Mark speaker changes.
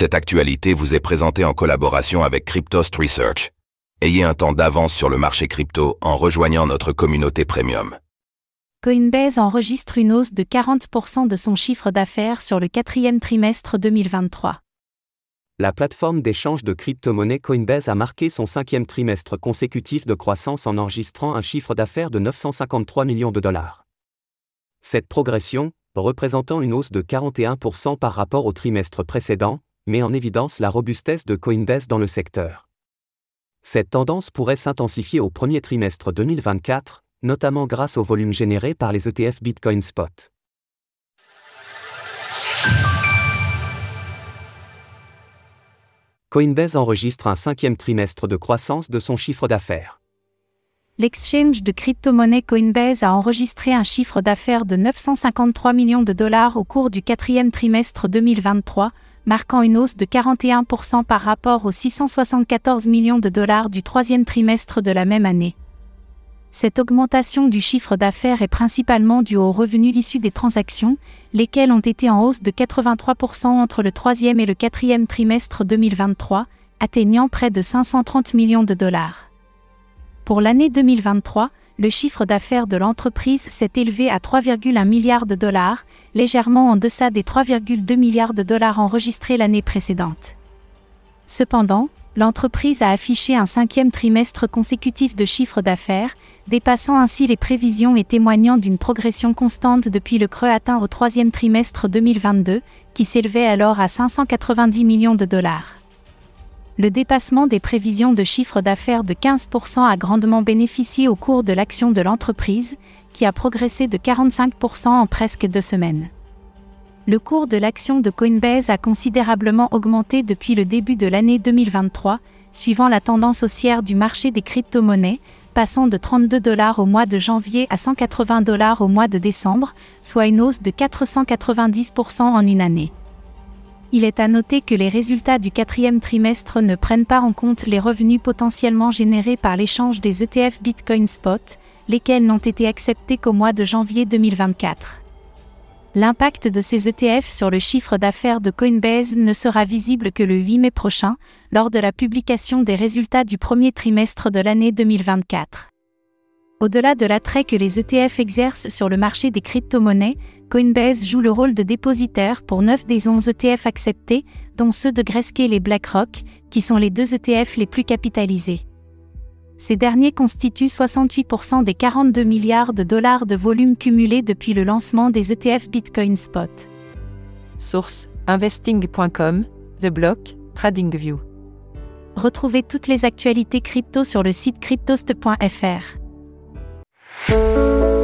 Speaker 1: Cette actualité vous est présentée en collaboration avec Cryptost Research. Ayez un temps d'avance sur le marché crypto en rejoignant notre communauté premium.
Speaker 2: Coinbase enregistre une hausse de 40% de son chiffre d'affaires sur le quatrième trimestre 2023.
Speaker 3: La plateforme d'échange de crypto-monnaies Coinbase a marqué son cinquième trimestre consécutif de croissance en enregistrant un chiffre d'affaires de 953 millions de dollars. Cette progression, représentant une hausse de 41% par rapport au trimestre précédent, met en évidence la robustesse de Coinbase dans le secteur. Cette tendance pourrait s'intensifier au premier trimestre 2024, notamment grâce au volume généré par les ETF Bitcoin Spot. Coinbase enregistre un cinquième trimestre de croissance de son chiffre d'affaires.
Speaker 2: L'exchange de crypto-monnaie Coinbase a enregistré un chiffre d'affaires de 953 millions de dollars au cours du quatrième trimestre 2023, marquant une hausse de 41% par rapport aux 674 millions de dollars du troisième trimestre de la même année. Cette augmentation du chiffre d'affaires est principalement due aux revenus issus des transactions, lesquels ont été en hausse de 83% entre le troisième et le quatrième trimestre 2023, atteignant près de 530 millions de dollars. Pour l'année 2023, le chiffre d'affaires de l'entreprise s'est élevé à 3,1 milliards de dollars, légèrement en deçà des 3,2 milliards de dollars enregistrés l'année précédente. Cependant, l'entreprise a affiché un cinquième trimestre consécutif de chiffre d'affaires, dépassant ainsi les prévisions et témoignant d'une progression constante depuis le creux atteint au troisième trimestre 2022, qui s'élevait alors à 590 millions de dollars le dépassement des prévisions de chiffre d'affaires de 15% a grandement bénéficié au cours de l'action de l'entreprise, qui a progressé de 45% en presque deux semaines. Le cours de l'action de Coinbase a considérablement augmenté depuis le début de l'année 2023, suivant la tendance haussière du marché des crypto-monnaies, passant de 32 dollars au mois de janvier à 180 dollars au mois de décembre, soit une hausse de 490% en une année. Il est à noter que les résultats du quatrième trimestre ne prennent pas en compte les revenus potentiellement générés par l'échange des ETF Bitcoin Spot, lesquels n'ont été acceptés qu'au mois de janvier 2024. L'impact de ces ETF sur le chiffre d'affaires de Coinbase ne sera visible que le 8 mai prochain, lors de la publication des résultats du premier trimestre de l'année 2024. Au-delà de l'attrait que les ETF exercent sur le marché des crypto-monnaies, Coinbase joue le rôle de dépositaire pour 9 des 11 ETF acceptés, dont ceux de Grayscale et BlackRock, qui sont les deux ETF les plus capitalisés. Ces derniers constituent 68% des 42 milliards de dollars de volume cumulé depuis le lancement des ETF Bitcoin Spot.
Speaker 4: Source investing.com, The Block, TradingView.
Speaker 2: Retrouvez toutes les actualités crypto sur le site cryptost.fr. Música